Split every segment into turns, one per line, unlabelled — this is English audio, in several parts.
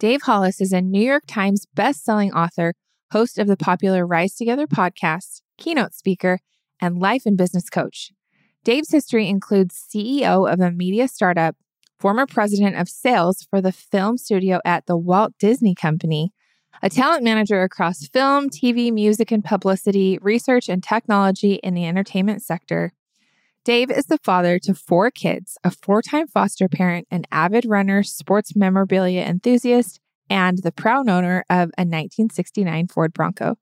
Dave Hollis is a New York Times bestselling author, host of the popular Rise Together podcast, keynote speaker, and life and business coach. Dave's history includes CEO of a media startup, former president of sales for the film studio at the Walt Disney Company, a talent manager across film, TV, music, and publicity, research, and technology in the entertainment sector. Dave is the father to four kids, a four time foster parent, an avid runner, sports memorabilia enthusiast, and the proud owner of a 1969 Ford Bronco.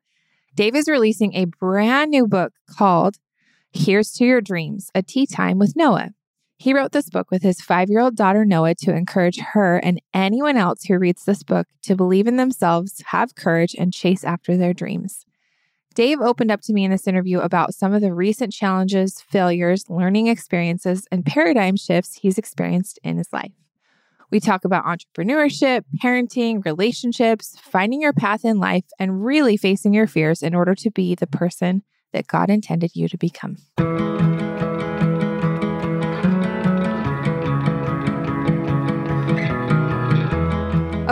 Dave is releasing a brand new book called Here's to Your Dreams A Tea Time with Noah. He wrote this book with his five year old daughter Noah to encourage her and anyone else who reads this book to believe in themselves, have courage, and chase after their dreams. Dave opened up to me in this interview about some of the recent challenges, failures, learning experiences, and paradigm shifts he's experienced in his life. We talk about entrepreneurship, parenting, relationships, finding your path in life, and really facing your fears in order to be the person that God intended you to become.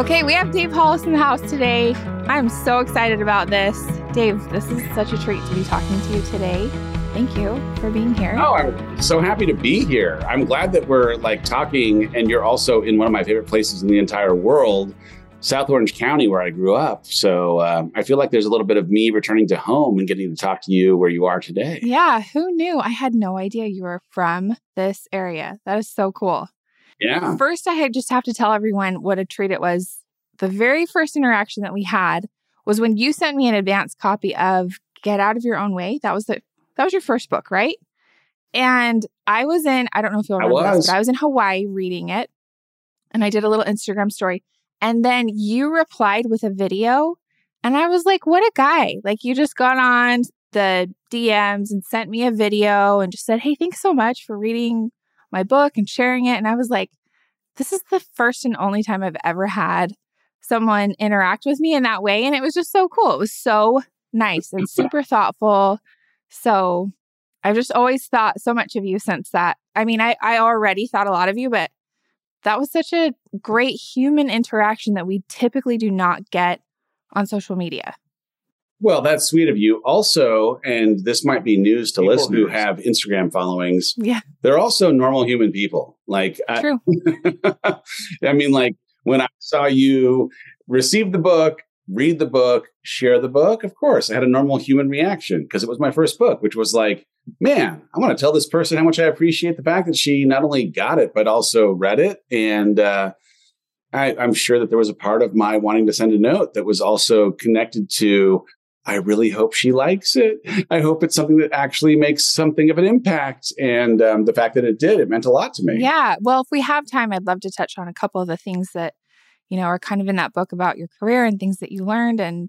Okay, we have Dave Hollis in the house today. I'm so excited about this. Dave, this is such a treat to be talking to you today. Thank you for being here.
Oh, I'm so happy to be here. I'm glad that we're like talking, and you're also in one of my favorite places in the entire world, South Orange County, where I grew up. So um, I feel like there's a little bit of me returning to home and getting to talk to you where you are today.
Yeah, who knew? I had no idea you were from this area. That is so cool.
Yeah.
First, I just have to tell everyone what a treat it was. The very first interaction that we had was when you sent me an advance copy of Get Out of Your Own Way. That was the that was your first book, right? And I was in, I don't know if you'll remember
I
this, but I was in Hawaii reading it. And I did a little Instagram story. And then you replied with a video. And I was like, what a guy. Like you just got on the DMs and sent me a video and just said, Hey, thanks so much for reading my book and sharing it. And I was like, this is the first and only time I've ever had someone interact with me in that way. And it was just so cool. It was so nice and super thoughtful. So I've just always thought so much of you since that. I mean, I, I already thought a lot of you, but that was such a great human interaction that we typically do not get on social media.
Well, that's sweet of you. Also, and this might be news to people listeners who have Instagram followings.
Yeah.
They're also normal human people. Like,
True.
I, I mean, like when I saw you receive the book, read the book, share the book, of course, I had a normal human reaction because it was my first book, which was like, man, I want to tell this person how much I appreciate the fact that she not only got it, but also read it. And, uh, I, I'm sure that there was a part of my wanting to send a note that was also connected to I really hope she likes it. I hope it's something that actually makes something of an impact. And um, the fact that it did, it meant a lot to me.
Yeah. Well, if we have time, I'd love to touch on a couple of the things that, you know, are kind of in that book about your career and things that you learned. And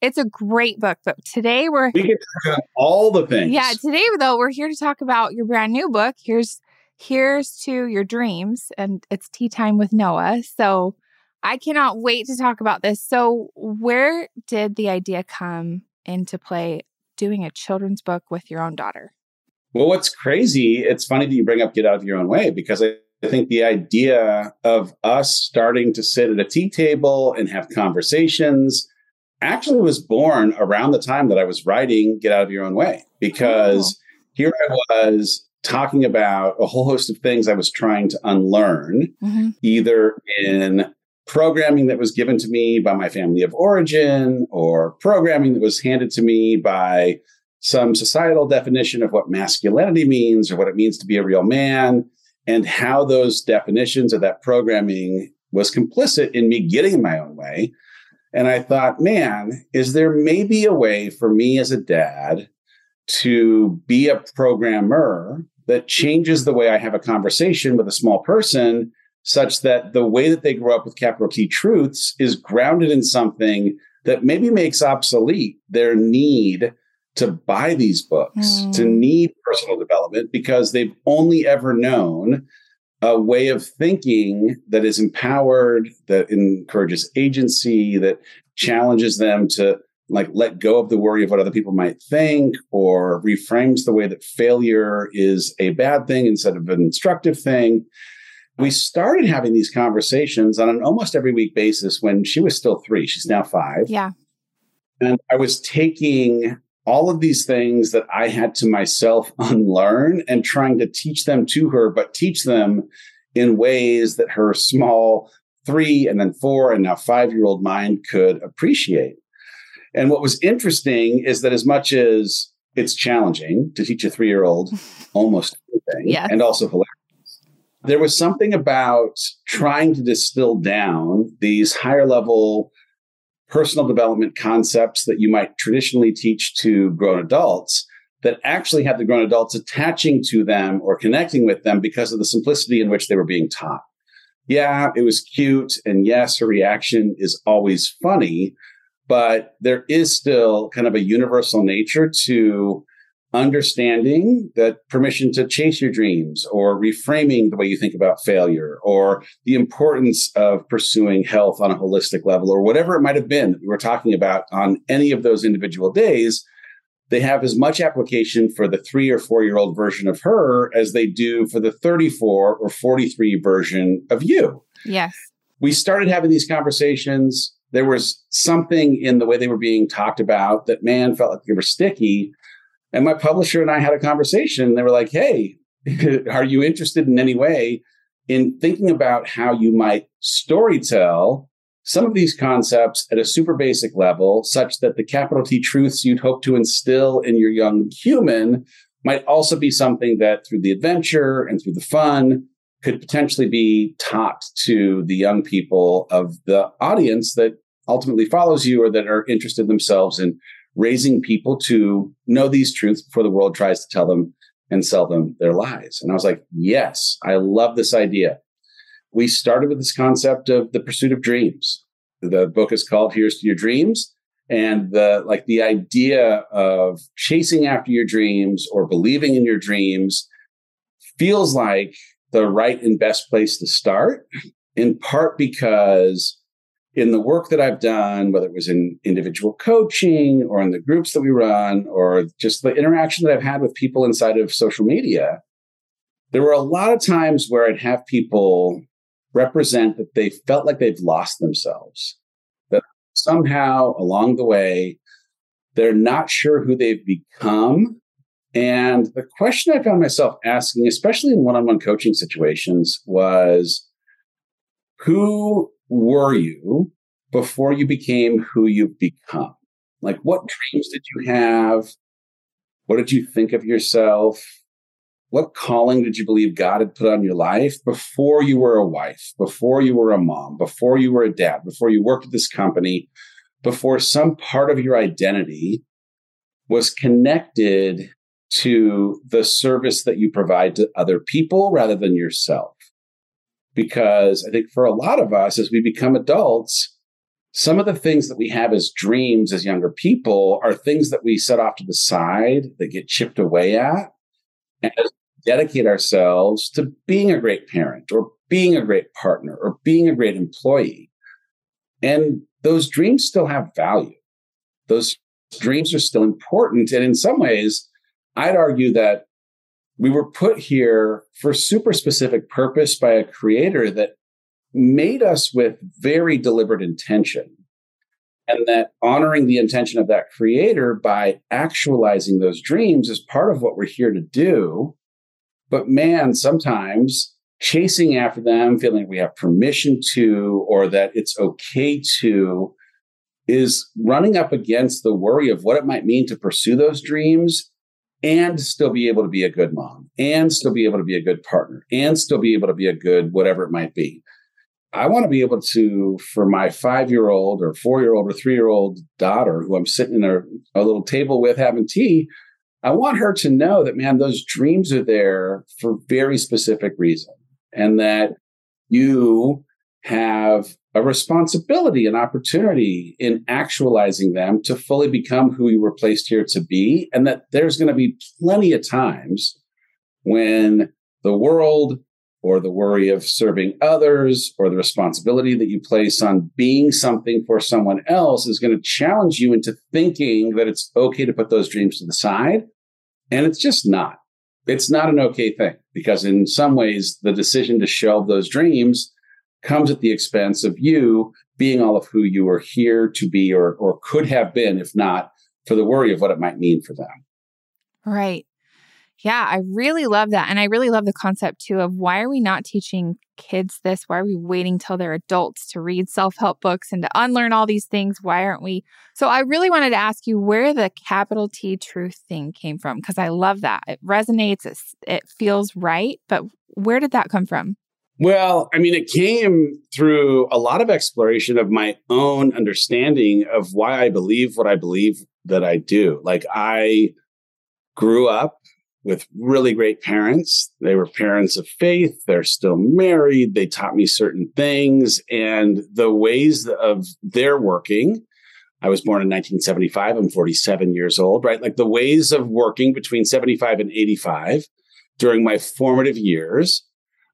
it's a great book. But today we're.
We can talk about all the things.
Yeah. Today, though, we're here to talk about your brand new book. Here's. Here's to your dreams, and it's tea time with Noah. So, I cannot wait to talk about this. So, where did the idea come into play doing a children's book with your own daughter?
Well, what's crazy, it's funny that you bring up Get Out of Your Own Way because I, I think the idea of us starting to sit at a tea table and have conversations actually was born around the time that I was writing Get Out of Your Own Way because oh. here I was talking about a whole host of things I was trying to unlearn, mm-hmm. either in programming that was given to me by my family of origin or programming that was handed to me by some societal definition of what masculinity means or what it means to be a real man and how those definitions of that programming was complicit in me getting in my own way. And I thought, man, is there maybe a way for me as a dad to be a programmer that changes the way I have a conversation with a small person such that the way that they grow up with capital T truths is grounded in something that maybe makes obsolete their need to buy these books, mm. to need personal development, because they've only ever known a way of thinking that is empowered, that encourages agency, that challenges them to like let go of the worry of what other people might think or reframes the way that failure is a bad thing instead of an instructive thing We started having these conversations on an almost every week basis when she was still three. She's now five.
Yeah.
And I was taking all of these things that I had to myself unlearn and trying to teach them to her, but teach them in ways that her small three and then four and now five year old mind could appreciate. And what was interesting is that as much as it's challenging to teach a three year old almost anything
yes.
and also hilarious, there was something about trying to distill down these higher level personal development concepts that you might traditionally teach to grown adults that actually had the grown adults attaching to them or connecting with them because of the simplicity in which they were being taught. Yeah, it was cute. And yes, her reaction is always funny, but there is still kind of a universal nature to understanding that permission to chase your dreams or reframing the way you think about failure or the importance of pursuing health on a holistic level or whatever it might have been that we were talking about on any of those individual days they have as much application for the three or four year old version of her as they do for the 34 or 43 version of you.
Yes.
We started having these conversations. There was something in the way they were being talked about that, man, felt like they were sticky. And my publisher and I had a conversation. They were like, hey, are you interested in any way in thinking about how you might story tell some of these concepts at a super basic level, such that the capital T truths you'd hope to instill in your young human might also be something that through the adventure and through the fun could potentially be taught to the young people of the audience that ultimately follows you or that are interested themselves in raising people to know these truths before the world tries to tell them and sell them their lies. And I was like, yes, I love this idea we started with this concept of the pursuit of dreams. The book is called Here's to Your Dreams. And the like the idea of chasing after your dreams or believing in your dreams feels like the right and best place to start, in part because in the work that I've done, whether it was in individual coaching or in the groups that we run, or just the interaction that I've had with people inside of social media, there were a lot of times where I'd have people represent that they felt like they've lost themselves, that somehow along the way, they're not sure who they've become. And the question I found myself asking, especially in one on one coaching situations, was who were you before you became who you've become? Like, what dreams did you have? What did you think of yourself? what calling did you believe God had put on your life before you were a wife, before you were a mom, before you were a dad, before you worked at this company, before some part of your identity was connected to the service that you provide to other people rather than yourself? Because I think for a lot of us, as we become adults, some of the things that we have as dreams as younger people are things that we set off to the side that get chipped away at. And dedicate ourselves to being a great parent or being a great partner or being a great employee. And those dreams still have value. Those dreams are still important. And in some ways, I'd argue that we were put here for super specific purpose by a creator that made us with very deliberate intention. And that honoring the intention of that creator by actualizing those dreams is part of what we're here to do. But man, sometimes chasing after them, feeling we have permission to, or that it's okay to, is running up against the worry of what it might mean to pursue those dreams and still be able to be a good mom and still be able to be a good partner and still be able to be a good whatever it might be. I want to be able to, for my five year old or four year old or three year old daughter who I'm sitting in a, a little table with having tea, I want her to know that, man, those dreams are there for very specific reason and that you have a responsibility and opportunity in actualizing them to fully become who you were placed here to be. And that there's going to be plenty of times when the world or the worry of serving others or the responsibility that you place on being something for someone else is going to challenge you into thinking that it's okay to put those dreams to the side. And it's just not. It's not an okay thing. because in some ways, the decision to shelve those dreams comes at the expense of you being all of who you are here to be or, or could have been, if not for the worry of what it might mean for them.
Right. Yeah, I really love that. And I really love the concept too of why are we not teaching kids this? Why are we waiting till they're adults to read self help books and to unlearn all these things? Why aren't we? So I really wanted to ask you where the capital T truth thing came from because I love that. It resonates, it feels right. But where did that come from?
Well, I mean, it came through a lot of exploration of my own understanding of why I believe what I believe that I do. Like, I grew up with really great parents. They were parents of faith. They're still married. They taught me certain things and the ways of their working. I was born in 1975. I'm 47 years old, right? Like the ways of working between 75 and 85 during my formative years.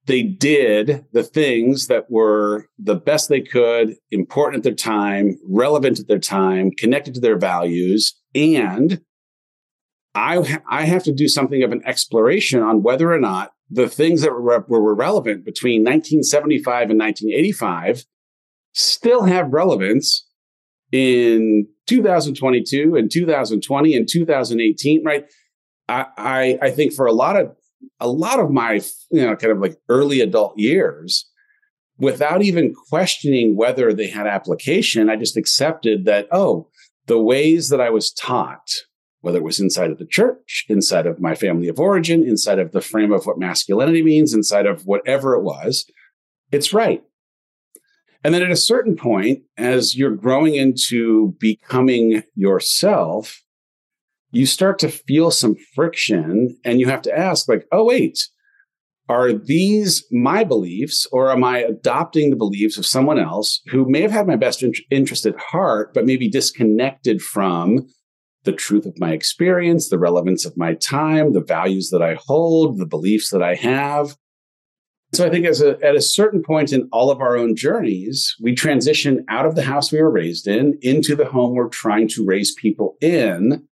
They did the things that were the best they could, important at their time, relevant at their time, connected to their values, and I, I have to do something of an exploration on whether or not the things that were, were relevant between 1975 and 1985 still have relevance in 2022 and 2020 and 2018 right? I, I, I think for a lot of a lot of my you know kind of like early adult years without even questioning whether they had application i just accepted that oh the ways that i was taught whether it was inside of the church, inside of my family of origin, inside of the frame of what masculinity means, inside of whatever it was, it's right. And then at a certain point, as you're growing into becoming yourself, you start to feel some friction and you have to ask, like, oh, wait, are these my beliefs or am I adopting the beliefs of someone else who may have had my best interest at heart, but maybe disconnected from the truth of my experience, the relevance of my time, the values that I hold, the beliefs that I have. So I think as a, at a certain point in all of our own journeys, we transition out of the house we were raised in into the home we're trying to raise people in.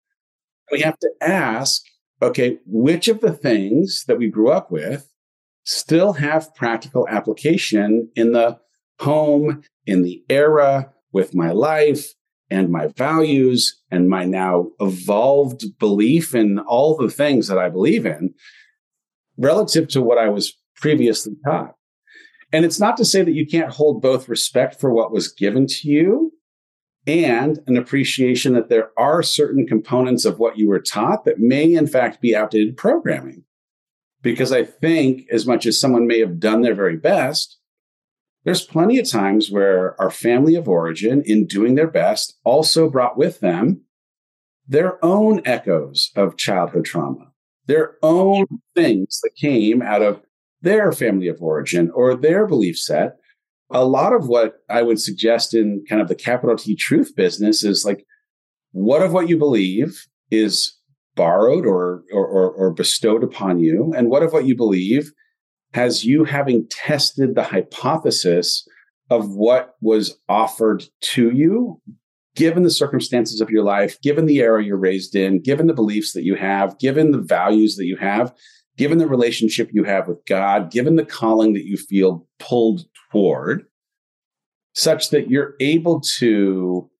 We have to ask, okay, which of the things that we grew up with still have practical application in the home, in the era, with my life, and my values and my now evolved belief in all the things that I believe in relative to what I was previously taught. And it's not to say that you can't hold both respect for what was given to you and an appreciation that there are certain components of what you were taught that may, in fact, be outdated programming. Because I think, as much as someone may have done their very best, there's plenty of times where our family of origin, in doing their best, also brought with them their own echoes of childhood trauma, their own things that came out of their family of origin or their belief set. A lot of what I would suggest in kind of the capital T truth business is like, what of what you believe is borrowed or, or, or, bestowed upon you? And what of what you believe has you having tested the hypothesis of what was offered to you, given the circumstances of your life, given the era you're raised in, given the beliefs that you have, given the values that you have, given the relationship you have with God, given the calling that you feel pulled toward, such that you're able to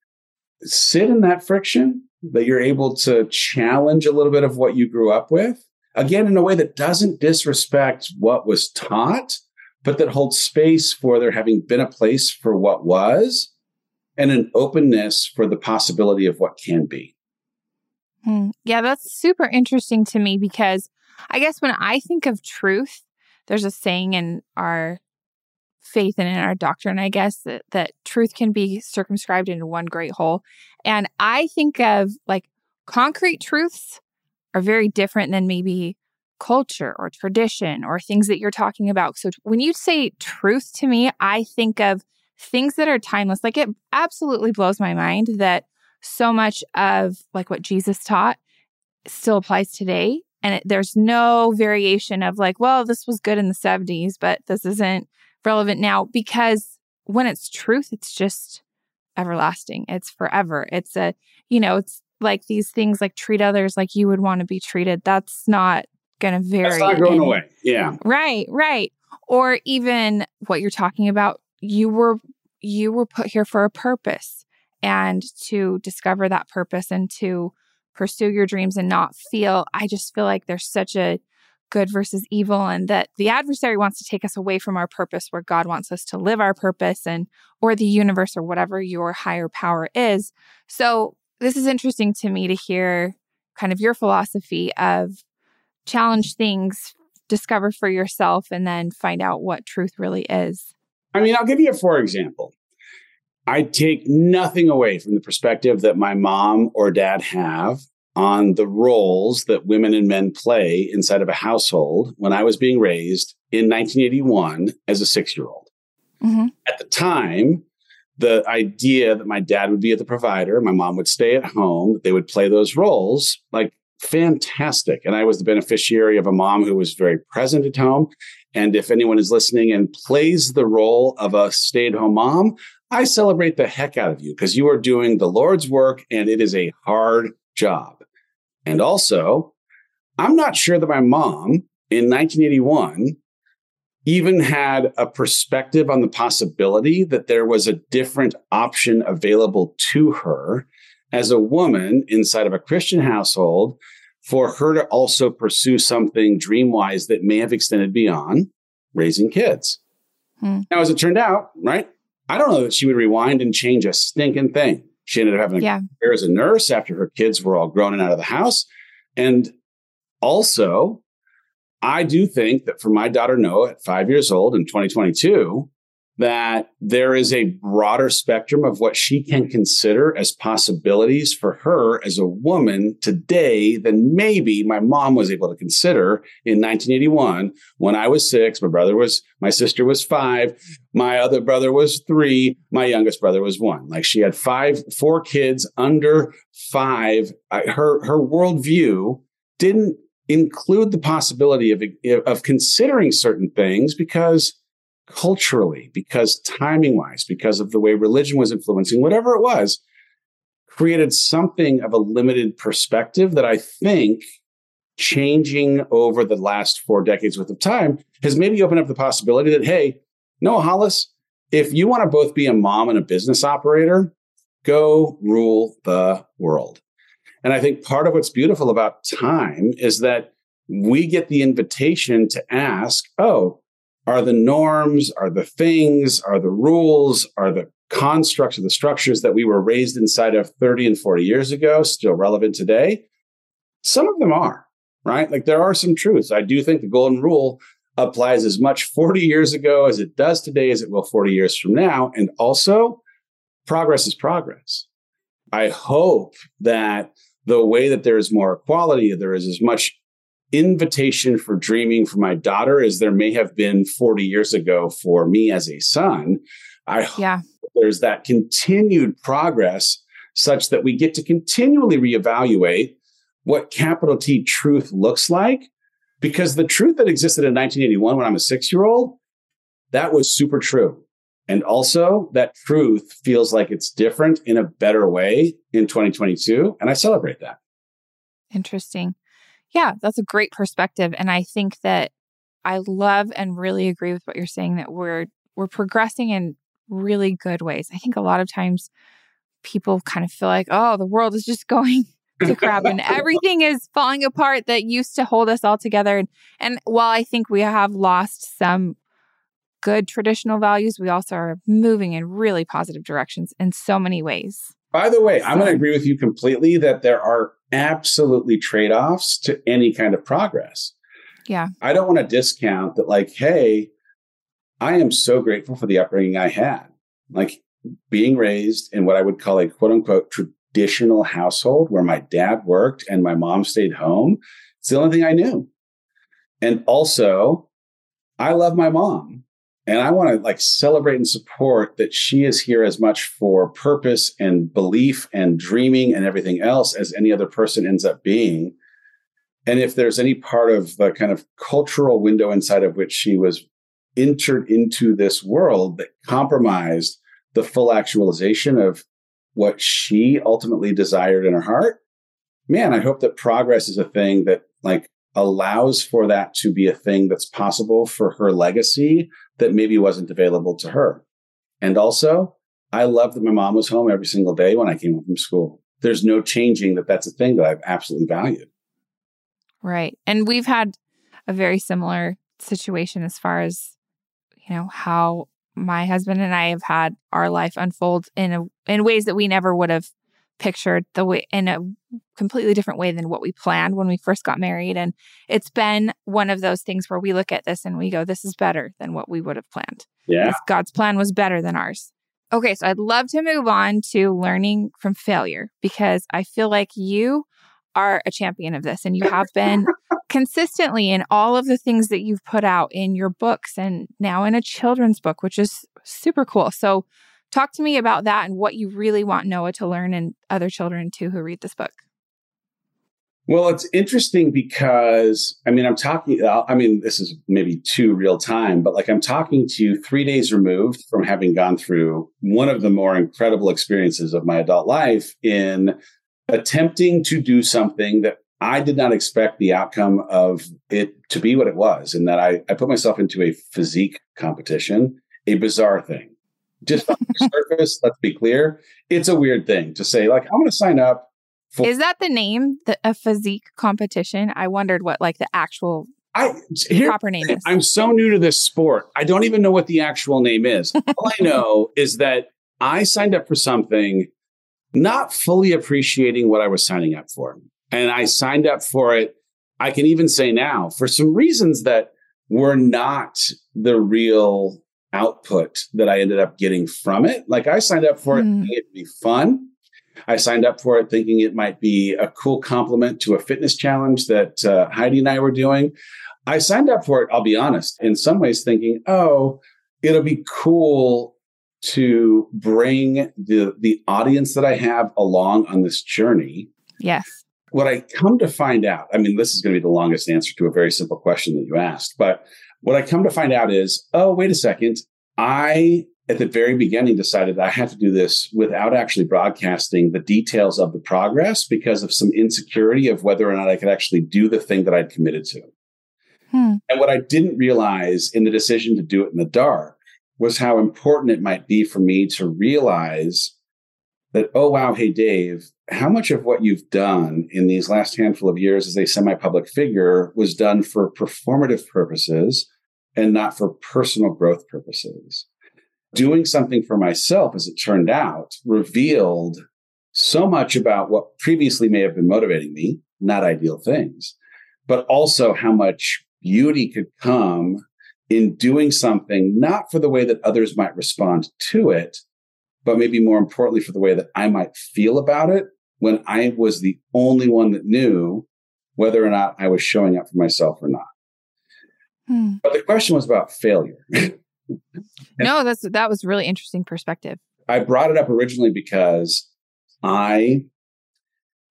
sit in that friction, that you're able to challenge a little bit of what you grew up with, again, in a way that doesn't disrespect what was taught, but that holds space for there having been a place for what was and an openness for the possibility of what can be.
Hmm. Yeah, that's super interesting to me because I guess when I think of truth, there's a saying in our faith and in our doctrine, I guess, that, that truth can be circumscribed into one great whole. And I think of like concrete truths are very different than maybe culture or tradition or things that you're talking about. So when you say truth to me, I think of things that are timeless. Like it absolutely blows my mind that so much of like what Jesus taught still applies today and it, there's no variation of like, well, this was good in the 70s, but this isn't relevant now because when it's truth, it's just everlasting. It's forever. It's a, you know, it's like these things like treat others like you would want to be treated. That's not going to vary.
That's not going away. Yeah.
Right, right. Or even what you're talking about, you were you were put here for a purpose and to discover that purpose and to pursue your dreams and not feel I just feel like there's such a good versus evil and that the adversary wants to take us away from our purpose where God wants us to live our purpose and or the universe or whatever your higher power is. So this is interesting to me to hear kind of your philosophy of challenge things, discover for yourself and then find out what truth really is.
I mean, I'll give you a for example. I take nothing away from the perspective that my mom or dad have on the roles that women and men play inside of a household when I was being raised in 1981 as a six year old. Mm-hmm. At the time, the idea that my dad would be the provider, my mom would stay at home, that they would play those roles, like fantastic. And I was the beneficiary of a mom who was very present at home. And if anyone is listening and plays the role of a stay at home mom, I celebrate the heck out of you because you are doing the Lord's work and it is a hard job. And also, I'm not sure that my mom in 1981 even had a perspective on the possibility that there was a different option available to her as a woman inside of a Christian household for her to also pursue something dream wise that may have extended beyond raising kids. Hmm. Now, as it turned out, right, I don't know that she would rewind and change a stinking thing. She ended up having a yeah. career as a nurse after her kids were all grown and out of the house. And also, I do think that for my daughter Noah at five years old in 2022, that there is a broader spectrum of what she can consider as possibilities for her as a woman today than maybe my mom was able to consider in 1981 when I was six, my brother was, my sister was five, my other brother was three, my youngest brother was one. Like she had five, four kids under five. Her, her worldview didn't include the possibility of, of considering certain things because culturally, because timing wise, because of the way religion was influencing, whatever it was, created something of a limited perspective that I think changing over the last four decades worth of time has maybe opened up the possibility that, hey, Noah Hollis, if you want to both be a mom and a business operator, go rule the world. And I think part of what's beautiful about time is that we get the invitation to ask, oh, are the norms, are the things, are the rules, are the constructs or the structures that we were raised inside of 30 and 40 years ago still relevant today? Some of them are, right? Like there are some truths. I do think the golden rule applies as much 40 years ago as it does today as it will 40 years from now. And also, progress is progress. I hope that the way that there is more equality, there is as much invitation for dreaming for my daughter as there may have been 40 years ago for me as a son. I yeah. there's that continued progress such that we get to continually reevaluate what capital T truth looks like. Because the truth that existed in 1981 when I'm a six year old, that was super true. And also, that truth feels like it's different in a better way in 2022. And I celebrate that.
Interesting. Yeah, that's a great perspective. And I think that I love and really agree with what you're saying that we're we're progressing in really good ways. I think a lot of times people kind of feel like, oh, the world is just going to crap and everything is falling apart that used to hold us all together. And, and while I think we have lost some good traditional values, we also are moving in really positive directions in so many ways.
By the way. I'm going to agree with you completely that there are absolutely trade offs to any kind of progress.
Yeah.
I don't want to discount that, like, hey, I am so grateful for the upbringing I had. Like being raised in what I would call a quote unquote traditional household where my dad worked and my mom stayed home. It's the only thing I knew. And also, I love my mom. And I want to like celebrate and support that she is here as much for purpose and belief and dreaming and everything else as any other person ends up being. And if there's any part of the kind of cultural window inside of which she was entered into this world that compromised the full actualization of what she ultimately desired in her heart, man, I hope that progress is a thing that like allows for that to be a thing that's possible for her legacy that maybe wasn't available to her. And also, I love that my mom was home every single day when I came home from school. There's no changing that that's a thing that I've absolutely valued.
Right. And we've had a very similar situation as far as, you know, how my husband and I have had our life unfold in a, in ways that we never would have pictured the way in a completely different way than what we planned when we first got married. And it's been one of those things where we look at this and we go this is better than what we would have planned.
Yeah.
God's plan was better than ours. Okay so i'd love to move on to learning from failure because i feel like you are a champion of this and you have been consistently in all of the things that you've put out in your books and now in a children's book which is super cool. So Talk to me about that and what you really want Noah to learn and other children too who read this book.
Well, it's interesting because I mean, I'm talking, uh, I mean, this is maybe too real time, but like I'm talking to you three days removed from having gone through one of the more incredible experiences of my adult life in attempting to do something that I did not expect the outcome of it to be what it was. And that I, I put myself into a physique competition, a bizarre thing just on the surface, let's be clear, it's a weird thing to say, like, I'm going to sign up
for. Is that the name, the, a physique competition? I wondered what, like, the actual
I, here,
proper name is.
I'm so new to this sport. I don't even know what the actual name is. All I know is that I signed up for something not fully appreciating what I was signing up for. And I signed up for it. I can even say now for some reasons that were not the real output that I ended up getting from it. Like I signed up for it mm. thinking it'd be fun. I signed up for it thinking it might be a cool complement to a fitness challenge that uh, Heidi and I were doing. I signed up for it, I'll be honest, in some ways thinking, oh, it'll be cool to bring the the audience that I have along on this journey.
Yes.
What I come to find out, I mean, this is going to be the longest answer to a very simple question that you asked, but what I come to find out is, oh, wait a second. I, at the very beginning, decided I had to do this without actually broadcasting the details of the progress because of some insecurity of whether or not I could actually do the thing that I'd committed to. Hmm. And what I didn't realize in the decision to do it in the dark was how important it might be for me to realize that, oh, wow, hey, Dave, how much of what you've done in these last handful of years as a semi public figure was done for performative purposes and not for personal growth purposes? Doing something for myself, as it turned out, revealed so much about what previously may have been motivating me, not ideal things, but also how much beauty could come in doing something, not for the way that others might respond to it, but maybe more importantly, for the way that I might feel about it when I was the only one that knew whether or not I was showing up for myself or not. Hmm. But the question was about failure.
no, that's that was really interesting perspective.
I brought it up originally because I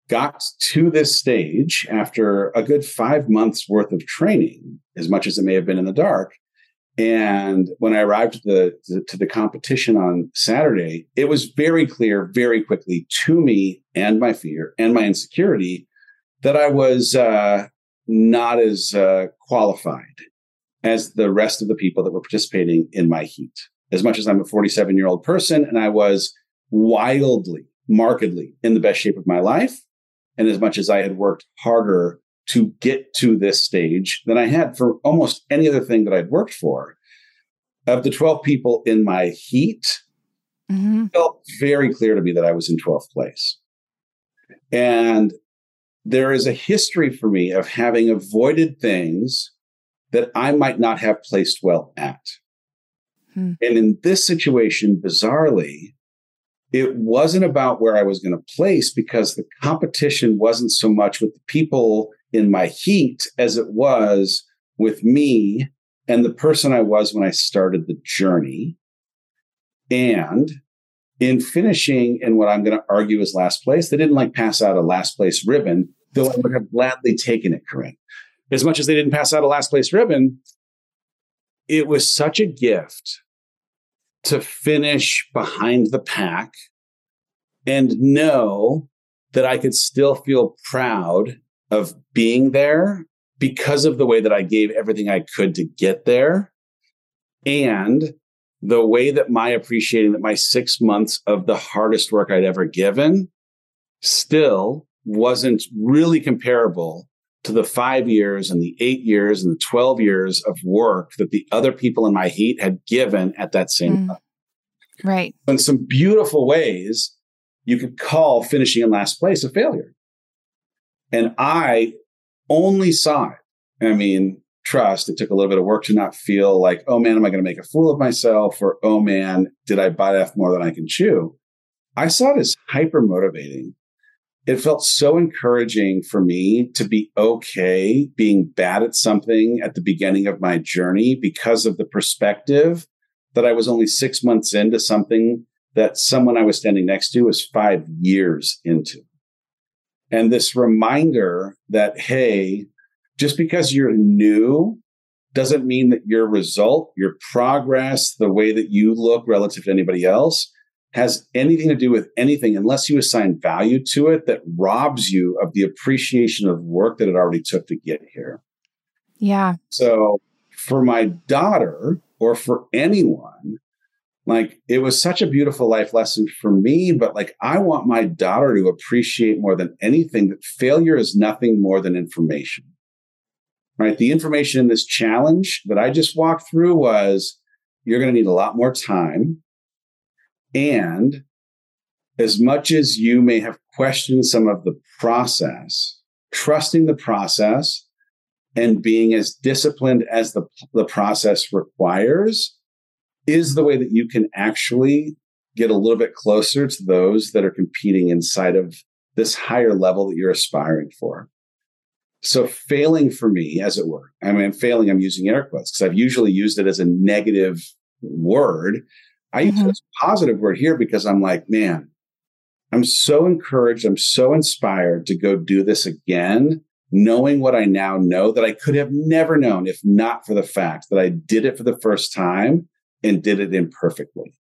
got to this stage after a good five months worth of training, as much as it may have been in the dark. And when I arrived to the to the competition on Saturday, it was very clear, very quickly to me and my fear and my insecurity that I was uh, not as uh, qualified as the rest of the people that were participating in my heat. As much as I'm a 47 year old person and I was wildly, markedly in the best shape of my life, and as much as I had worked harder to get to this stage than I had for almost any other thing that I'd worked for. Of the 12 people in my heat, mm-hmm. felt very clear to me that I was in 12th place. And there is a history for me of having avoided things that I might not have placed well at. Hmm. And in this situation, bizarrely, it wasn't about where I was going to place because the competition wasn't so much with the people in my heat as it was with me and the person I was when I started the journey. And in finishing in what I'm going to argue is last place, they didn't like pass out a last place ribbon, though I would have gladly taken it, Corinne. As much as they didn't pass out a last place ribbon, it was such a gift to finish behind the pack and know that I could still feel proud of being there because of the way that I gave everything I could to get there and the way that my appreciating that my six months of the hardest work I'd ever given still wasn't really comparable to the five years and the eight years and the 12 years of work that the other people in my heat had given at that same mm. time.
Right.
In some beautiful ways, you could call finishing in last place a failure. And I only saw it. I mean, trust, it took a little bit of work to not feel like, oh man, am I going to make a fool of myself? Or, oh man, did I bite off more than I can chew? I saw it as hyper motivating it felt so encouraging for me to be okay being bad at something at the beginning of my journey because of the perspective that I was only six months into something that someone I was standing next to was five years into. And this reminder that, hey, just because you're new doesn't mean that your result, your progress, the way that you look relative to anybody else has anything to do with anything unless you assign value to it that robs you of the appreciation of work that it already took to get here.
Yeah.
So for my daughter or for anyone, like it was such a beautiful life lesson for me, but like I want my daughter to appreciate more than anything that failure is nothing more than information. Right. The information in this challenge that I just walked through was you're going to need a lot more time and as much as you may have questioned some of the process, trusting the process and being as disciplined as the, the process requires is the way that you can actually get a little bit closer to those that are competing inside of this higher level that you're aspiring for. So failing for me, as it were, I mean, failing, I'm using air quotes because I've usually used it as a negative word I mm-hmm. use this positive word here because I'm like, man, I'm so encouraged. I'm so inspired to go do this again, knowing what I now know that I could have never known if not for the fact that I did it for the first time and did it imperfectly.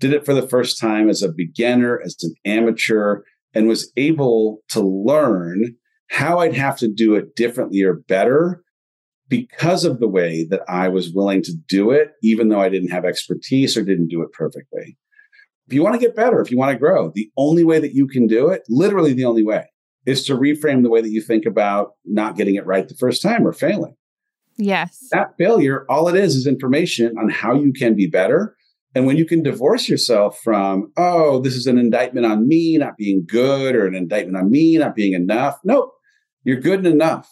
Did it for the first time as a beginner, as an amateur, and was able to learn how I'd have to do it differently or better because of the way that I was willing to do it, even though I didn't have expertise or didn't do it perfectly. If you want to get better, if you want to grow, the only way that you can do it, literally the only way, is to reframe the way that you think about not getting it right the first time or failing.
Yes.
That failure, all it is, is information on how you can be better. And when you can divorce yourself from, oh, this is an indictment on me not being good or an indictment on me not being enough. Nope, you're good enough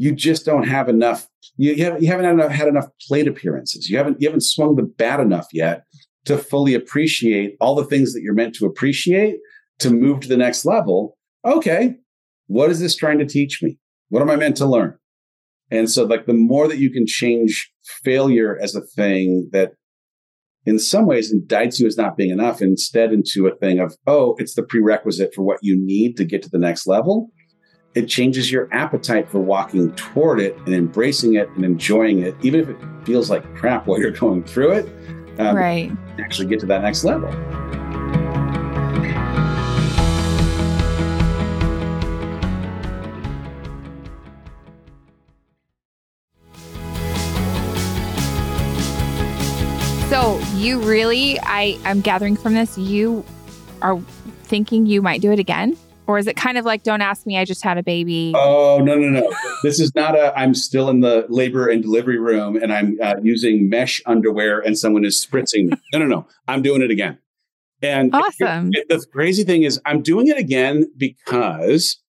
you just don't have enough. You, you haven't, you haven't had enough, had enough plate appearances. You haven't you haven't swung the bat enough yet to fully appreciate all the things that you're meant to appreciate to move to the next level. Okay, what is this trying to teach me? What am I meant to learn? And so, like, the more that you can change failure as a thing that in some ways indicts you as not being enough, instead into a thing of, oh, it's the prerequisite for what you need to get to the next level it changes your appetite for walking toward it and embracing it and enjoying it, even if it feels like crap while you're going through it.
Um, right.
Actually, get to that next level.
You really, I, I'm gathering from this, you are thinking you might do it again? Or is it kind of like, don't ask me, I just had a baby?
Oh, no, no, no. this is not a, I'm still in the labor and delivery room and I'm uh, using mesh underwear and someone is spritzing me. No, no, no. I'm doing it again. And
awesome.
It, the crazy thing is, I'm doing it again because,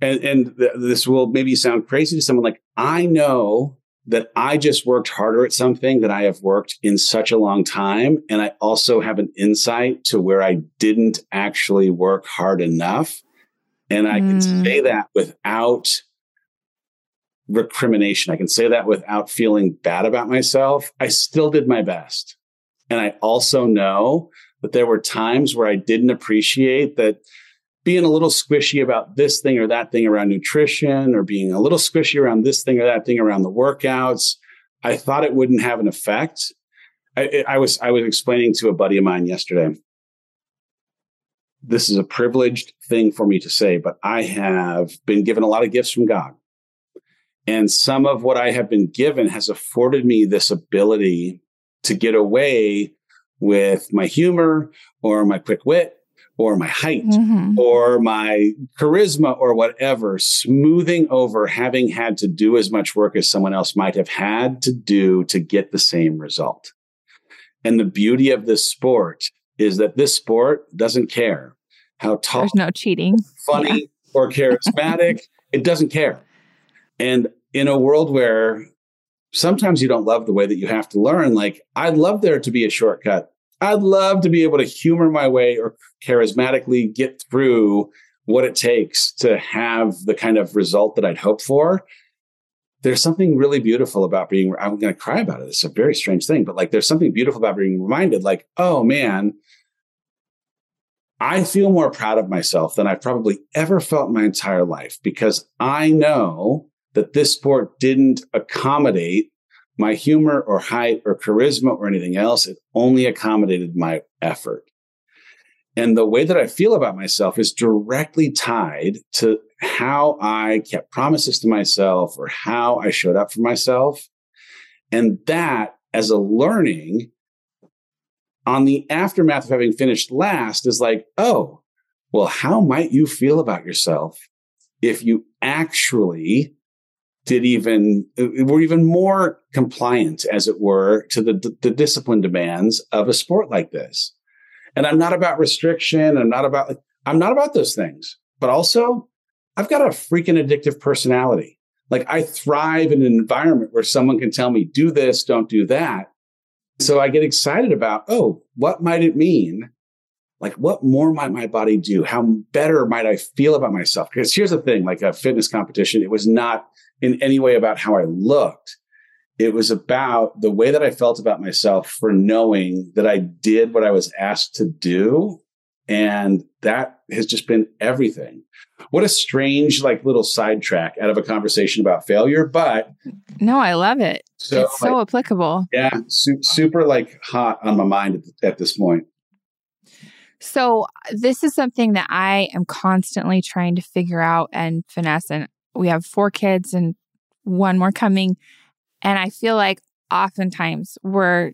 and, and th- this will maybe sound crazy to someone like, I know that I just worked harder at something that I have worked in such a long time. And I also have an insight to where I didn't actually work hard enough. And I mm. can say that without recrimination. I can say that without feeling bad about myself. I still did my best. And I also know that there were times where I didn't appreciate that being a little squishy about this thing or that thing around nutrition or being a little squishy around this thing or that thing around the workouts. I thought it wouldn't have an effect. I, I was I was explaining to a buddy of mine yesterday. This is a privileged thing for me to say, but I have been given a lot of gifts from God. And some of what I have been given has afforded me this ability to get away with my humor or my quick wit or my height mm-hmm. or my charisma or whatever, smoothing over having had to do as much work as someone else might have had to do to get the same result. And the beauty of this sport is that this sport doesn't care how tall,
there's no cheating,
funny, yeah. or charismatic. it doesn't care. And in a world where sometimes you don't love the way that you have to learn, like I'd love there to be a shortcut I'd love to be able to humor my way or charismatically get through what it takes to have the kind of result that I'd hope for. There's something really beautiful about being, I'm going to cry about it. It's a very strange thing, but like there's something beautiful about being reminded, like, oh man, I feel more proud of myself than I've probably ever felt in my entire life because I know that this sport didn't accommodate my humor or height or charisma or anything else. It only accommodated my effort. And the way that I feel about myself is directly tied to how I kept promises to myself or how I showed up for myself. And that, as a learning on the aftermath of having finished last, is like, oh, well, how might you feel about yourself if you actually did even uh, were even more compliant, as it were, to the, the discipline demands of a sport like this. And I'm not about restriction. I'm not about I'm not about those things. But also, I've got a freaking addictive personality. Like I thrive in an environment where someone can tell me, do this, don't do that. So I get excited about, oh, what might it mean? Like, what more might my body do? How better might I feel about myself? Because here's the thing like a fitness competition, it was not in any way about how I looked. It was about the way that I felt about myself for knowing that I did what I was asked to do. And that has just been everything. What a strange, like, little sidetrack out of a conversation about failure. But
no, I love it. So, it's so like, applicable.
Yeah, su- super like hot on my mind at, at this point.
So, this is something that I am constantly trying to figure out and finesse. And we have four kids and one more coming. And I feel like oftentimes we're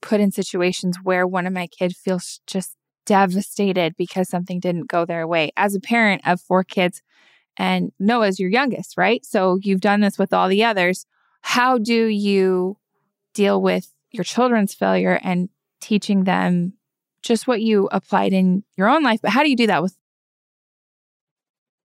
put in situations where one of my kids feels just devastated because something didn't go their way. As a parent of four kids, and Noah's your youngest, right? So you've done this with all the others. How do you deal with your children's failure and teaching them just what you applied in your own life? But how do you do that with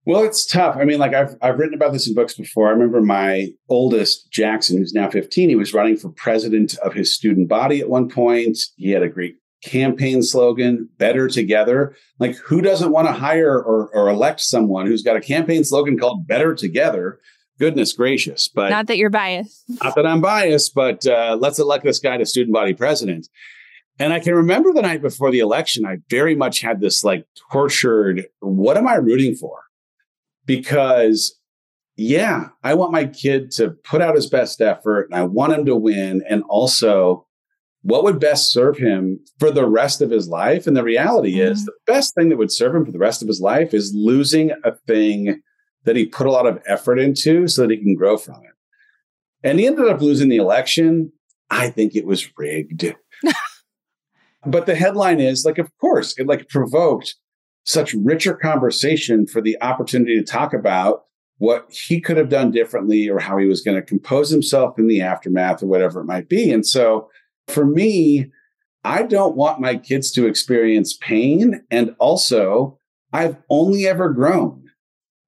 well, it's tough. I mean, like I've I've written about this in books before. I remember my oldest Jackson, who's now 15, he was running for president of his student body at one point. He had a great campaign slogan, better together. Like who doesn't want to hire or, or elect someone who's got a campaign slogan called better together? Goodness gracious. But
not that you're biased.
Not that I'm biased, but uh, let's elect this guy to student body president. And I can remember the night before the election, I very much had this like tortured, what am I rooting for? because yeah, I want my kid to put out his best effort and I want him to win. And also, what would best serve him for the rest of his life? And the reality mm-hmm. is, the best thing that would serve him for the rest of his life is losing a thing that he put a lot of effort into so that he can grow from it. And he ended up losing the election. I think it was rigged. but the headline is like, of course, it like provoked such richer conversation for the opportunity to talk about what he could have done differently or how he was going to compose himself in the aftermath or whatever it might be. And so for me, I don't want my kids to experience pain. And also, I've only ever grown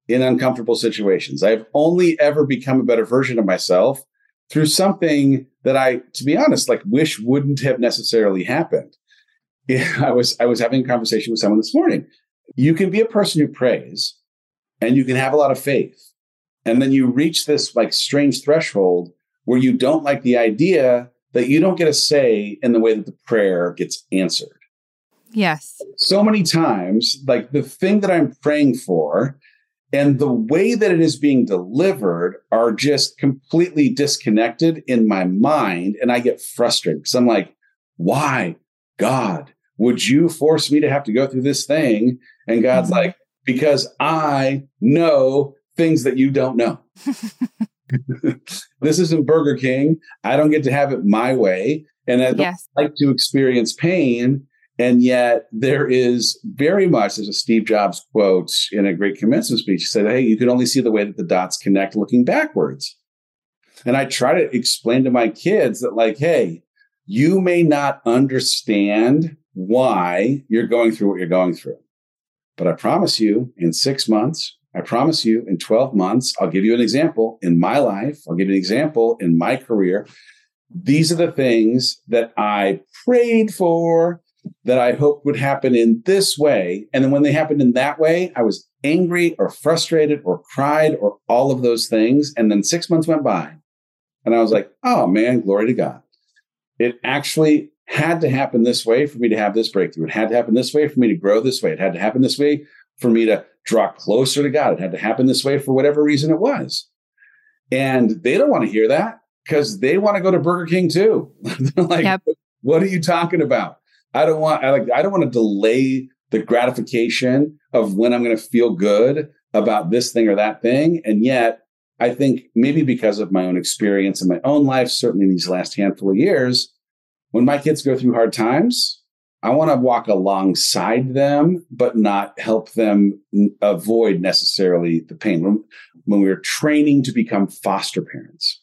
in uncomfortable situations. I've only ever become a better version of myself through something that I, to be honest, like wish wouldn't have necessarily happened. I was I was having a conversation with someone this morning you can be a person who prays and you can have a lot of faith. And then you reach this like strange threshold where you don't like the idea that you don't get a say in the way that the prayer gets answered.
Yes.
So many times, like the thing that I'm praying for and the way that it is being delivered are just completely disconnected in my mind. And I get frustrated because I'm like, why, God, would you force me to have to go through this thing? And God's mm-hmm. like, because I know things that you don't know. this isn't Burger King. I don't get to have it my way. And I yes. like to experience pain. And yet there is very much, there's a Steve Jobs quote in a great commencement speech. He said, Hey, you can only see the way that the dots connect looking backwards. And I try to explain to my kids that, like, hey, you may not understand why you're going through what you're going through. But I promise you, in six months, I promise you, in 12 months, I'll give you an example in my life, I'll give you an example in my career. These are the things that I prayed for, that I hoped would happen in this way. And then when they happened in that way, I was angry or frustrated or cried or all of those things. And then six months went by. And I was like, oh man, glory to God. It actually had to happen this way for me to have this breakthrough. It had to happen this way for me to grow this way. It had to happen this way for me to draw closer to God. It had to happen this way for whatever reason it was. And they don't want to hear that because they want to go to Burger King too. like, yep. what are you talking about? I don't want I like I don't want to delay the gratification of when I'm going to feel good about this thing or that thing. And yet, I think maybe because of my own experience in my own life, certainly these last handful of years, when my kids go through hard times, I want to walk alongside them, but not help them avoid necessarily the pain. When, when we are training to become foster parents,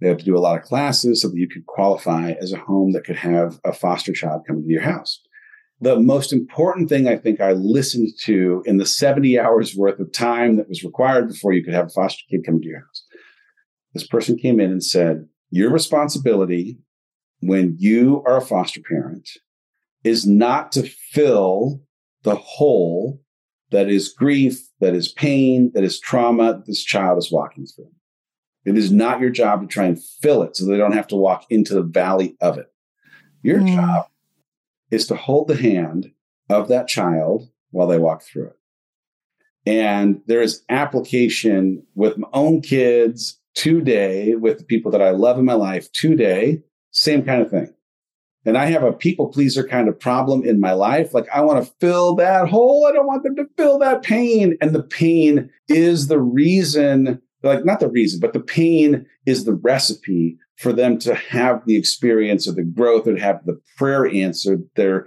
they have to do a lot of classes so that you could qualify as a home that could have a foster child come into your house. The most important thing I think I listened to in the 70 hours worth of time that was required before you could have a foster kid come into your house, this person came in and said, Your responsibility when you are a foster parent is not to fill the hole that is grief, that is pain, that is trauma that this child is walking through. It is not your job to try and fill it so they don't have to walk into the valley of it. Your mm. job is to hold the hand of that child while they walk through it. And there is application with my own kids today, with the people that I love in my life today same kind of thing. And I have a people pleaser kind of problem in my life. Like, I want to fill that hole. I don't want them to feel that pain. And the pain is the reason, like, not the reason, but the pain is the recipe for them to have the experience of the growth and have the prayer answered they're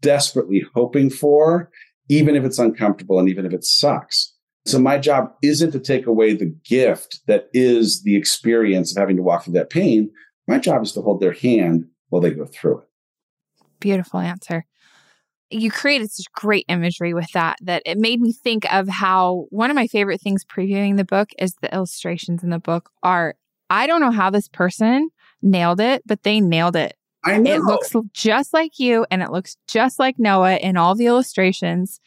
desperately hoping for, even if it's uncomfortable and even if it sucks. So, my job isn't to take away the gift that is the experience of having to walk through that pain. My job is to hold their hand while they go through it.
Beautiful answer. You created such great imagery with that that it made me think of how one of my favorite things previewing the book is the illustrations in the book are I don't know how this person nailed it, but they nailed it.
I know.
It looks just like you and it looks just like Noah in all the illustrations.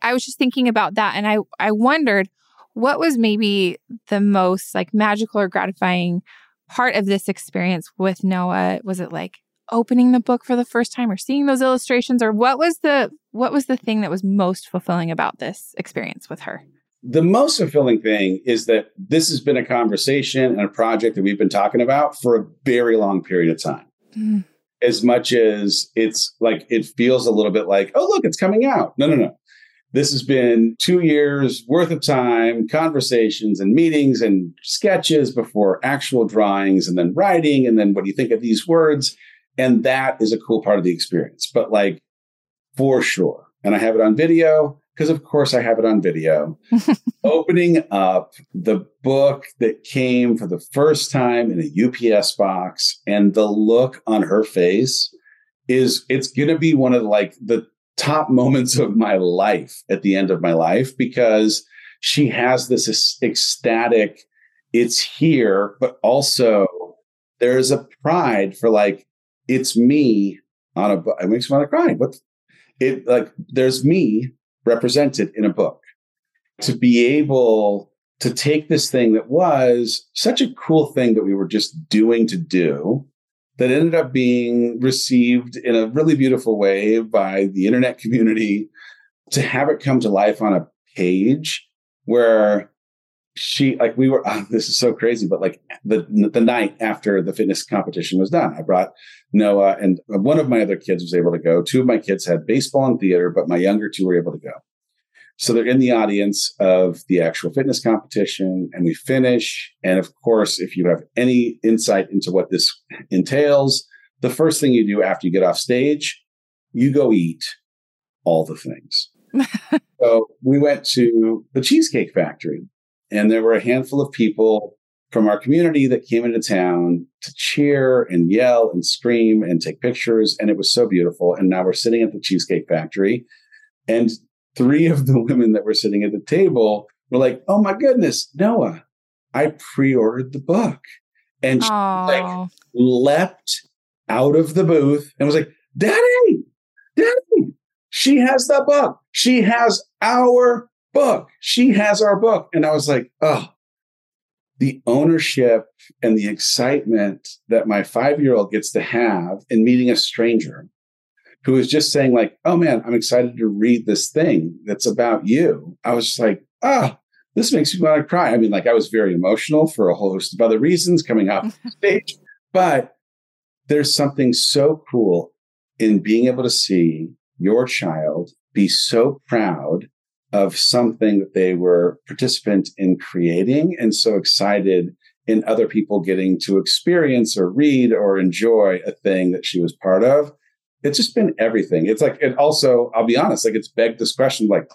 I was just thinking about that and I I wondered what was maybe the most like magical or gratifying part of this experience with Noah? Was it like opening the book for the first time or seeing those illustrations or what was the what was the thing that was most fulfilling about this experience with her?
The most fulfilling thing is that this has been a conversation and a project that we've been talking about for a very long period of time. Mm. As much as it's like it feels a little bit like, oh look, it's coming out. No, no, no. This has been two years worth of time, conversations and meetings and sketches before actual drawings and then writing. And then what do you think of these words? And that is a cool part of the experience. But like for sure. And I have it on video because, of course, I have it on video. Opening up the book that came for the first time in a UPS box and the look on her face is it's going to be one of like the top moments of my life at the end of my life because she has this ecstatic, it's here, but also there's a pride for like, it's me on a book. It makes me want to cry. But it like there's me represented in a book. To be able to take this thing that was such a cool thing that we were just doing to do that ended up being received in a really beautiful way by the internet community to have it come to life on a page where she like we were oh, this is so crazy but like the the night after the fitness competition was done i brought noah and one of my other kids was able to go. Two of my kids had baseball and theater but my younger two were able to go So they're in the audience of the actual fitness competition and we finish. And of course, if you have any insight into what this entails, the first thing you do after you get off stage, you go eat all the things. so we went to the Cheesecake Factory and there were a handful of people from our community that came into town to cheer and yell and scream and take pictures. And it was so beautiful. And now we're sitting at the Cheesecake Factory. And three of the women that were sitting at the table were like, Oh my goodness, Noah, I pre ordered the book. And she like leapt out of the booth and was like, Daddy, Daddy, she has the book. She has our book. She has our book. And I was like, Oh, the ownership and the excitement that my five year old gets to have in meeting a stranger who is just saying, like, oh man, I'm excited to read this thing that's about you. I was just like, ah, oh, this makes me want to cry. I mean, like, I was very emotional for a whole host of other reasons coming off stage, but there's something so cool in being able to see your child be so proud of something that they were participant in creating and so excited in other people getting to experience or read or enjoy a thing that she was part of. It's just been everything. It's like, it also, I'll be honest, like it's begged this question like,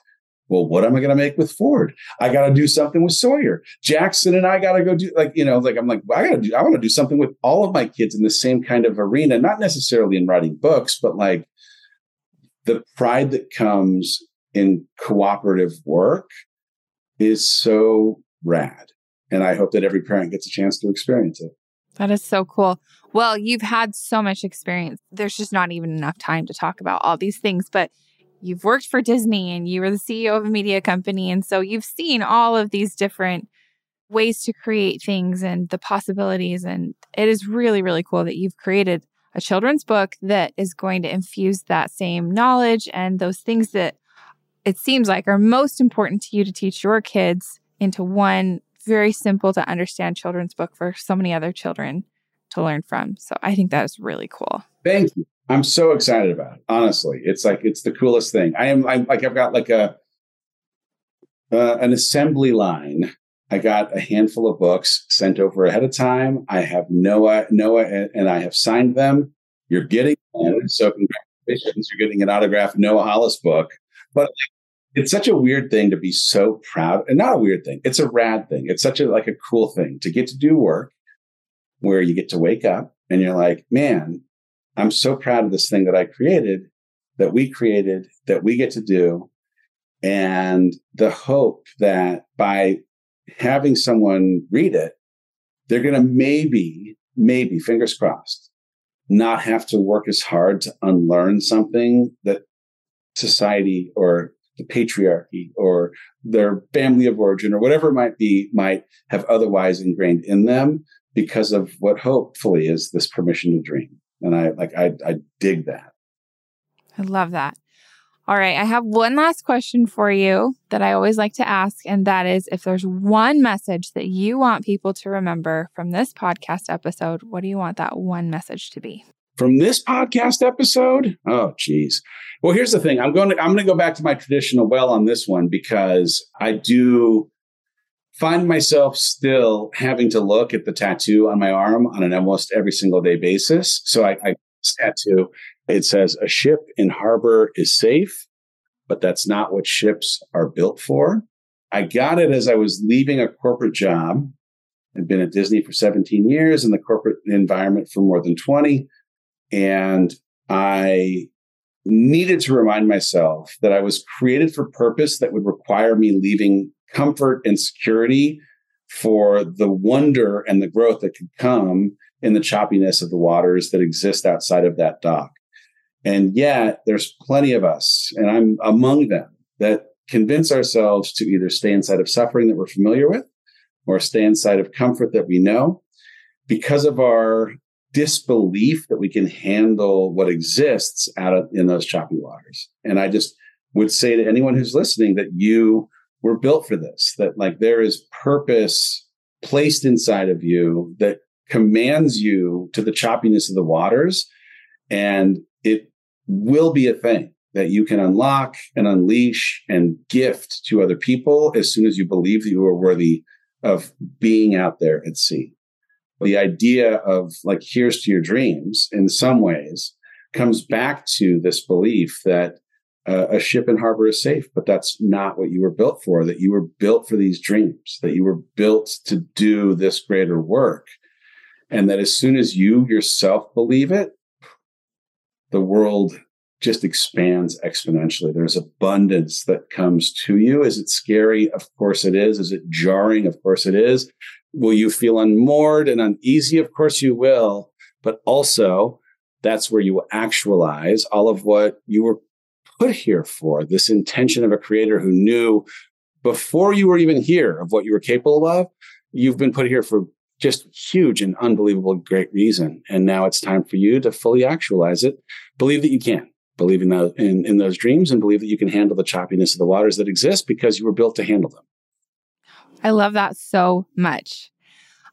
well, what am I going to make with Ford? I got to do something with Sawyer. Jackson and I got to go do like, you know, like I'm like, I got to do, I want to do something with all of my kids in the same kind of arena, not necessarily in writing books, but like the pride that comes in cooperative work is so rad. And I hope that every parent gets a chance to experience it.
That is so cool. Well, you've had so much experience. There's just not even enough time to talk about all these things, but you've worked for Disney and you were the CEO of a media company. And so you've seen all of these different ways to create things and the possibilities. And it is really, really cool that you've created a children's book that is going to infuse that same knowledge and those things that it seems like are most important to you to teach your kids into one very simple to understand children's book for so many other children to learn from. So I think that is really cool.
Thank you. I'm so excited about it. Honestly, it's like it's the coolest thing. I am. I'm like I've got like a uh, an assembly line. I got a handful of books sent over ahead of time. I have Noah, Noah, and, I have signed them. You're getting so congratulations! You're getting an autographed Noah Hollis book. But it's such a weird thing to be so proud and not a weird thing it's a rad thing it's such a like a cool thing to get to do work where you get to wake up and you're like man i'm so proud of this thing that i created that we created that we get to do. And the hope that by having someone read it they're going to maybe maybe fingers crossed not have to work as hard to unlearn something that society or the patriarchy or their family of origin or whatever it might be might have otherwise ingrained in them because of what hopefully is this permission to dream. And i like i, I dig that.
I love that. All right i have one last question for you that i always like to ask and that is if there's one message that you want people to remember from this podcast episode what do you want that one message to be?
From this podcast episode? Oh geez. Well here's the thing. I'm going to i'm going to go back to my traditional well on this one because i do find myself still having to look at the tattoo on my arm on an almost every single day basis. So i, I tattoo it says a ship in harbor is safe but that's not what ships are built for. I got it as i was leaving a corporate job. I'd been at disney for 17 years in the corporate environment for more than 20 and I needed to remind myself that I was created for purpose that would require me leaving comfort and security for the wonder and the growth that could come in the choppiness of the waters that exist outside of that dock. And yet, there's plenty of us, and I'm among them, that convince ourselves to either stay inside of suffering that we're familiar with or stay inside of comfort that we know because of our disbelief that we can handle what exists out of, in those choppy waters. And I just would say to anyone who's listening that you were built for this, that like there is purpose placed inside of you that commands you to the choppiness of the waters. And it will be a thing. that you can unlock and unleash and gift to other people as soon as you believe that you are worthy of being out there at sea. The idea of like, here's to your dreams in some ways comes back to this belief that uh, a ship in harbor is safe, but that's not what you were built for, that you were built for these dreams, that you were built to do this greater work. And that as soon as you yourself believe it, the world just expands exponentially. There's abundance that comes to you. Is it scary? Of course it is. Is it jarring? Of course it is. Will you feel unmoored and uneasy? Of course you will. But also, that's where you actualize all of what you were put here for this intention of a creator who knew before you were even here of what you were capable of. You've been put here for just huge and unbelievable great reason. And now it's time for you to fully actualize it. Believe that you can. Believe in, the, in, in those dreams and believe that you can handle the choppiness of the waters that exist because you were built to handle them.
I love that so much.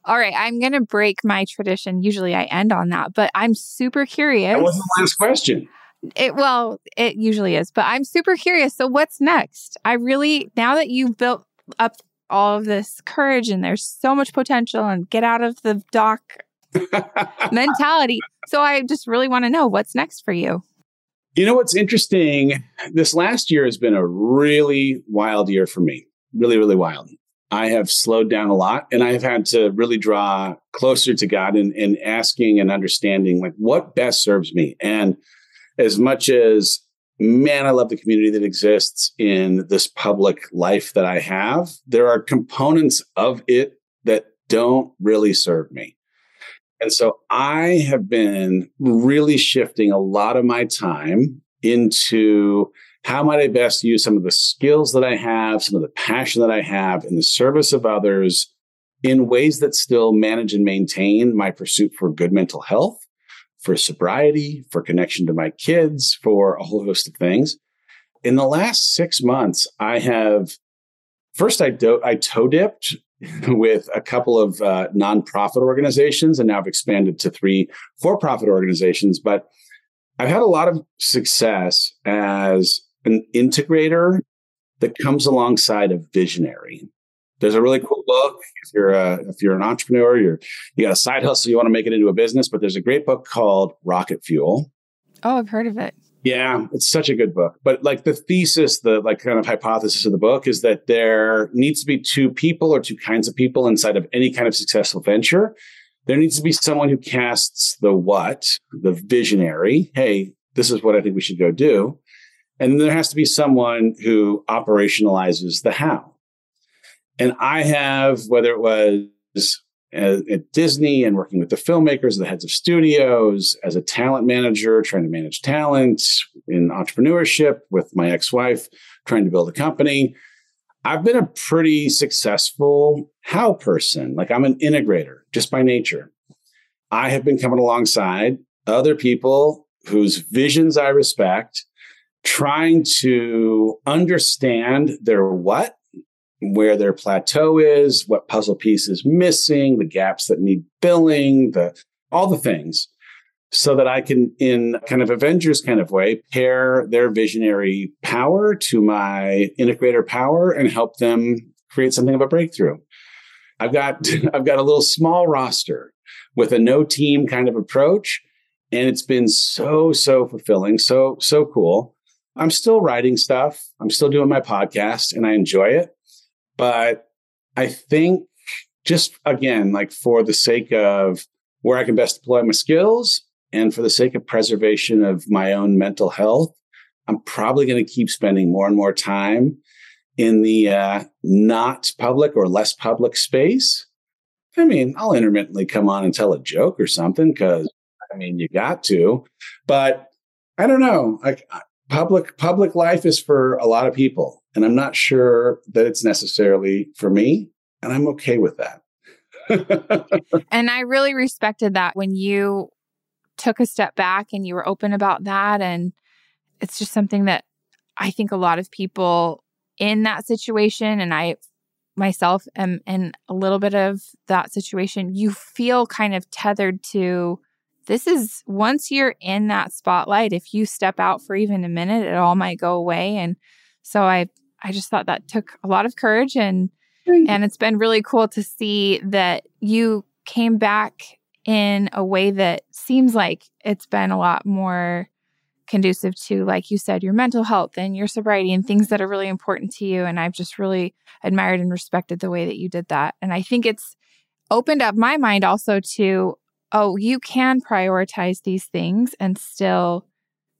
All right, I'm going to break my tradition. Usually I end on that, but I'm super curious.
That was the last question.
It well, it usually is, but I'm super curious. So what's next? I really now that you've built up all of this courage and there's so much potential and get out of the dock mentality. So I just really want to know what's next for you.
You know what's interesting? This last year has been a really wild year for me. Really, really wild. I have slowed down a lot and I have had to really draw closer to God and, and asking and understanding like what best serves me. And as much as man, I love the community that exists in this public life that I have, there are components of it that don't really serve me. And so I have been really shifting a lot of my time into how might I best use some of the skills that I have, some of the passion that I have in the service of others in ways that still manage and maintain my pursuit for good mental health, for sobriety, for connection to my kids, for a whole host of things. In the last six months, I have first I, do- I toe dipped with a couple of uh, nonprofit organizations, and now I've expanded to three for profit organizations. But I've had a lot of success as an integrator that comes alongside a visionary. There's a really cool book if you're a, if you're an entrepreneur, you're you got a side hustle, you want to make it into a business. But there's a great book called Rocket Fuel.
Oh, I've heard of it.
Yeah, it's such a good book. But like the thesis, the like kind of hypothesis of the book is that there needs to be two people or two kinds of people inside of any kind of successful venture. There needs to be someone who casts the what, the visionary. Hey, this is what I think we should go do. And then there has to be someone who operationalizes the how. And I have, whether it was at Disney and working with the filmmakers, the heads of studios, as a talent manager, trying to manage talent in entrepreneurship with my ex wife, trying to build a company. I've been a pretty successful how person. Like I'm an integrator just by nature. I have been coming alongside other people whose visions I respect trying to understand their what, where their plateau is, what puzzle piece is missing, the gaps that need filling, the all the things, so that I can, in kind of Avengers kind of way, pair their visionary power to my integrator power and help them create something of a breakthrough. I've got I've got a little small roster with a no team kind of approach and it's been so so fulfilling so so cool I'm still writing stuff. I'm still doing my podcast and I enjoy it. But I think just again, like for the sake of where I can best deploy my skills and for the sake of preservation of my own mental health, I'm probably going to keep spending more and more time in the uh, not public or less public space. I mean, I'll intermittently come on and tell a joke or something because I mean, you got to, but I don't know. Like, public public life is for a lot of people and i'm not sure that it's necessarily for me and i'm okay with that.
And i really respected that when you took a step back and you were open about that and it's just something that i think a lot of people in that situation and i myself am in a little bit of that situation you feel kind of tethered to this is once you're in that spotlight, if you step out for even a minute, it all might go away. And so I I just thought that took a lot of courage and and it's been really cool to see that you came back in a way that seems like it's been a lot more conducive to like you said your mental health and your sobriety and things that are really important to you and I've just really admired and respected the way that you did that. And I think it's opened up my mind also to oh, you can prioritize these things and still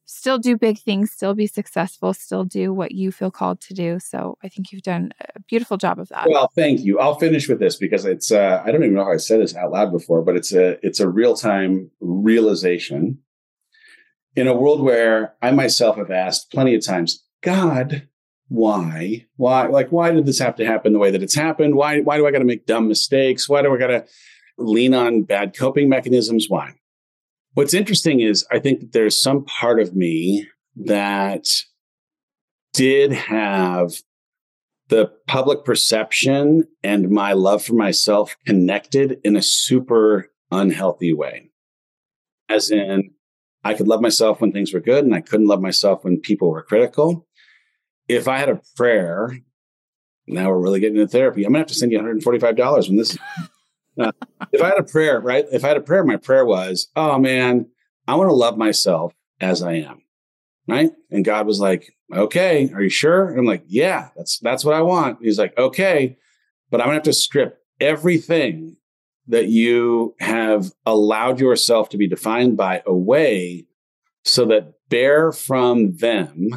still do big things, still be successful, still do what you feel called to do. So I think you've done a beautiful job of that.
Well, thank you. I'll finish with this because it's uh, I don't even know how I said this out loud before, but it's a it's a real time realization in a world where I myself have asked plenty of times, God, why, why, like why did this have to happen the way that it's happened? Why why do I got to make dumb mistakes? Why do I got to lean on bad coping mechanisms? Why? What's interesting is I think there's some part of me that did have the public perception and my love for myself connected in a super unhealthy way. As in, I could love myself when things were good and I couldn't love myself when people were critical. If I had a prayer, now we're really getting into therapy. I'm gonna have to send you $145 when this if I had a prayer, right? If I had a prayer, my prayer was, oh man, I want to love myself as I am. Right. And God was like, okay, are you sure? And I'm like, yeah, that's that's what I want. He's like, okay, but I'm gonna have to strip everything that you have allowed yourself to be defined by away so that bare from them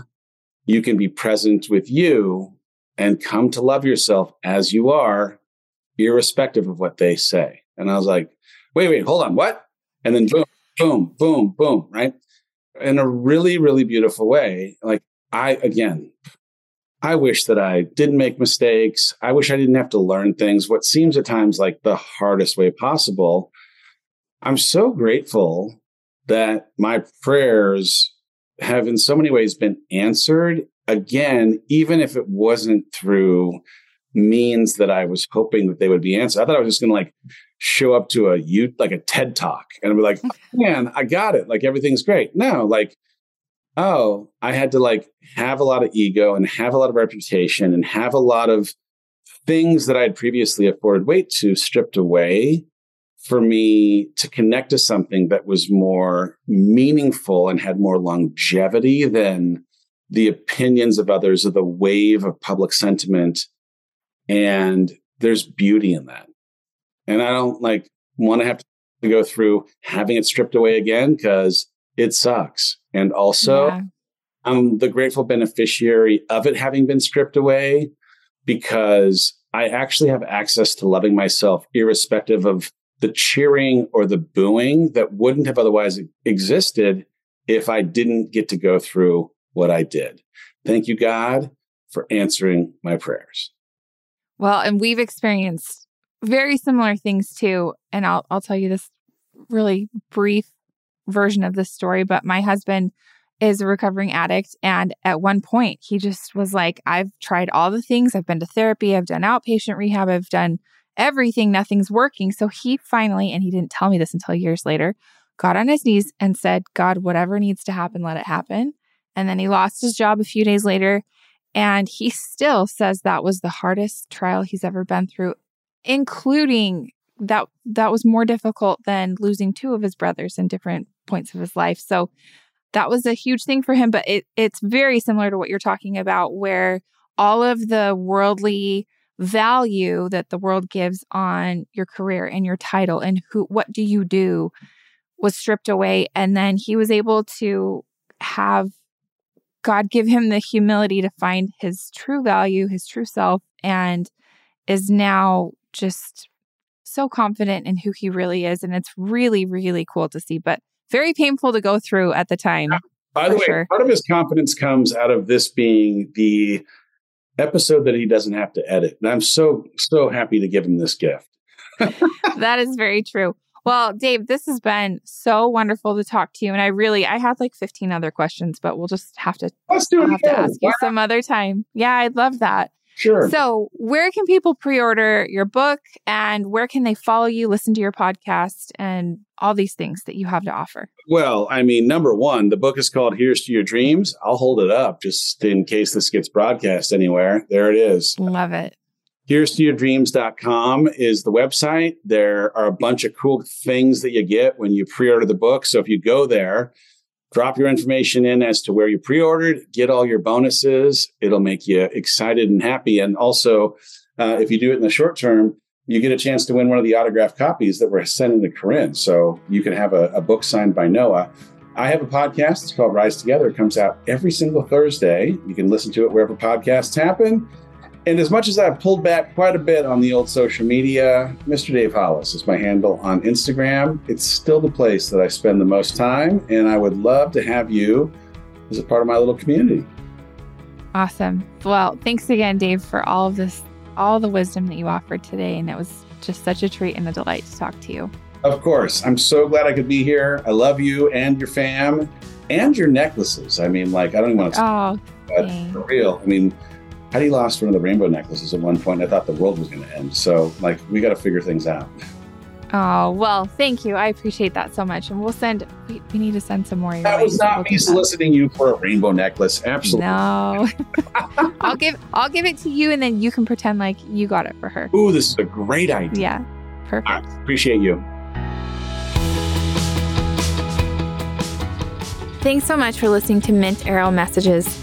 you can be present with you and come to love yourself as you are irrespective of what they say. And I was like, wait, wait, hold on, what? And then boom, boom, boom, boom, right? In a really, really beautiful way. Like, I, again, I wish that I didn't make mistakes. I wish I didn't have to learn things, what seems at times like the hardest way possible. I'm so grateful that my prayers have in so many ways been answered again, even if it wasn't through means that I was hoping that they would be answered. I thought I was just going to like show up to a you like a TED talk and be like, man, I got it. Like everything's great. No, like, oh, I had to like have a lot of ego and have a lot of reputation and have a lot of things that I had previously afforded weight to stripped away for me to connect to something that was more meaningful and had more longevity than the opinions of others or the wave of public sentiment and there's beauty in that. And I don't like want to have to go through having it stripped away again because it sucks. And also, yeah. I'm the grateful beneficiary of it having been stripped away because I actually have access to loving myself irrespective of the cheering or the booing that wouldn't have otherwise existed if I didn't get to go through what I did. Thank you, God, for answering my prayers.
Well, and we've experienced very similar things too. And I'll I'll tell you this really brief version of this story, but my husband is a recovering addict and at one point he just was like I've tried all the things. I've been to therapy, I've done outpatient rehab, I've done everything, nothing's working. So he finally and he didn't tell me this until years later, got on his knees and said, "God, whatever needs to happen, let it happen." And then he lost his job a few days later and he still says that was the hardest trial he's ever been through, including that that was more difficult than losing two of his brothers in different points of his life. So that was a huge thing for him, but it, it's very similar to what you're talking about, where all of the worldly value that the world gives on your career and your title and who what do you do was stripped away and then he was able to have God give him the humility to find his true value, his true self, and is now just so confident in who he really is. And it's really, really cool to see, but very painful to go through at the time.
By the way, sure. part of his confidence comes out of this being the episode that he doesn't have to edit. And I'm so, so happy to give him this gift.
that is very true. Well, Dave, this has been so wonderful to talk to you. And I really, I had like 15 other questions, but we'll just have to,
Let's do it
have to ask you some other time. Yeah, I'd love that.
Sure.
So, where can people pre order your book and where can they follow you, listen to your podcast, and all these things that you have to offer?
Well, I mean, number one, the book is called Here's to Your Dreams. I'll hold it up just in case this gets broadcast anywhere. There it is.
Love it.
Here's to your dreams.com is the website. There are a bunch of cool things that you get when you pre order the book. So if you go there, drop your information in as to where you pre-ordered get all your bonuses. It'll make you excited and happy. And also uh, if you do it in the short term you get a chance to win one of the autographed copies that we're sending to corinne. So you can have a, a book signed by noah. I have a podcast it's called rise together. It comes out every single thursday. You can listen to it wherever podcasts happen and as much as I've pulled back quite a bit on the old social media, Mr. Dave Hollis is my handle on Instagram. It's still the place that I spend the most time, and I would love to have you as a part of my little community.
Awesome. Well, thanks again, Dave, for all of this, all the wisdom that you offered today. And it was just such a treat and a delight to talk to you.
Of course. I'm so glad I could be here. I love you and your fam and your necklaces. I mean, like, I don't even want to.
Oh,
but for real. I mean, Heidi lost one of the rainbow necklaces at one point. I thought the world was going to end. So, like, we got to figure things out.
Oh, well, thank you. I appreciate that so much. And we'll send, we, we need to send some more.
That was not me soliciting you for a rainbow necklace. Absolutely.
No. I'll give, I'll give it to you and then you can pretend like you got it for her.
Ooh, this is a great idea.
Yeah. Perfect.
I appreciate you.
Thanks so much for listening to Mint Arrow Messages.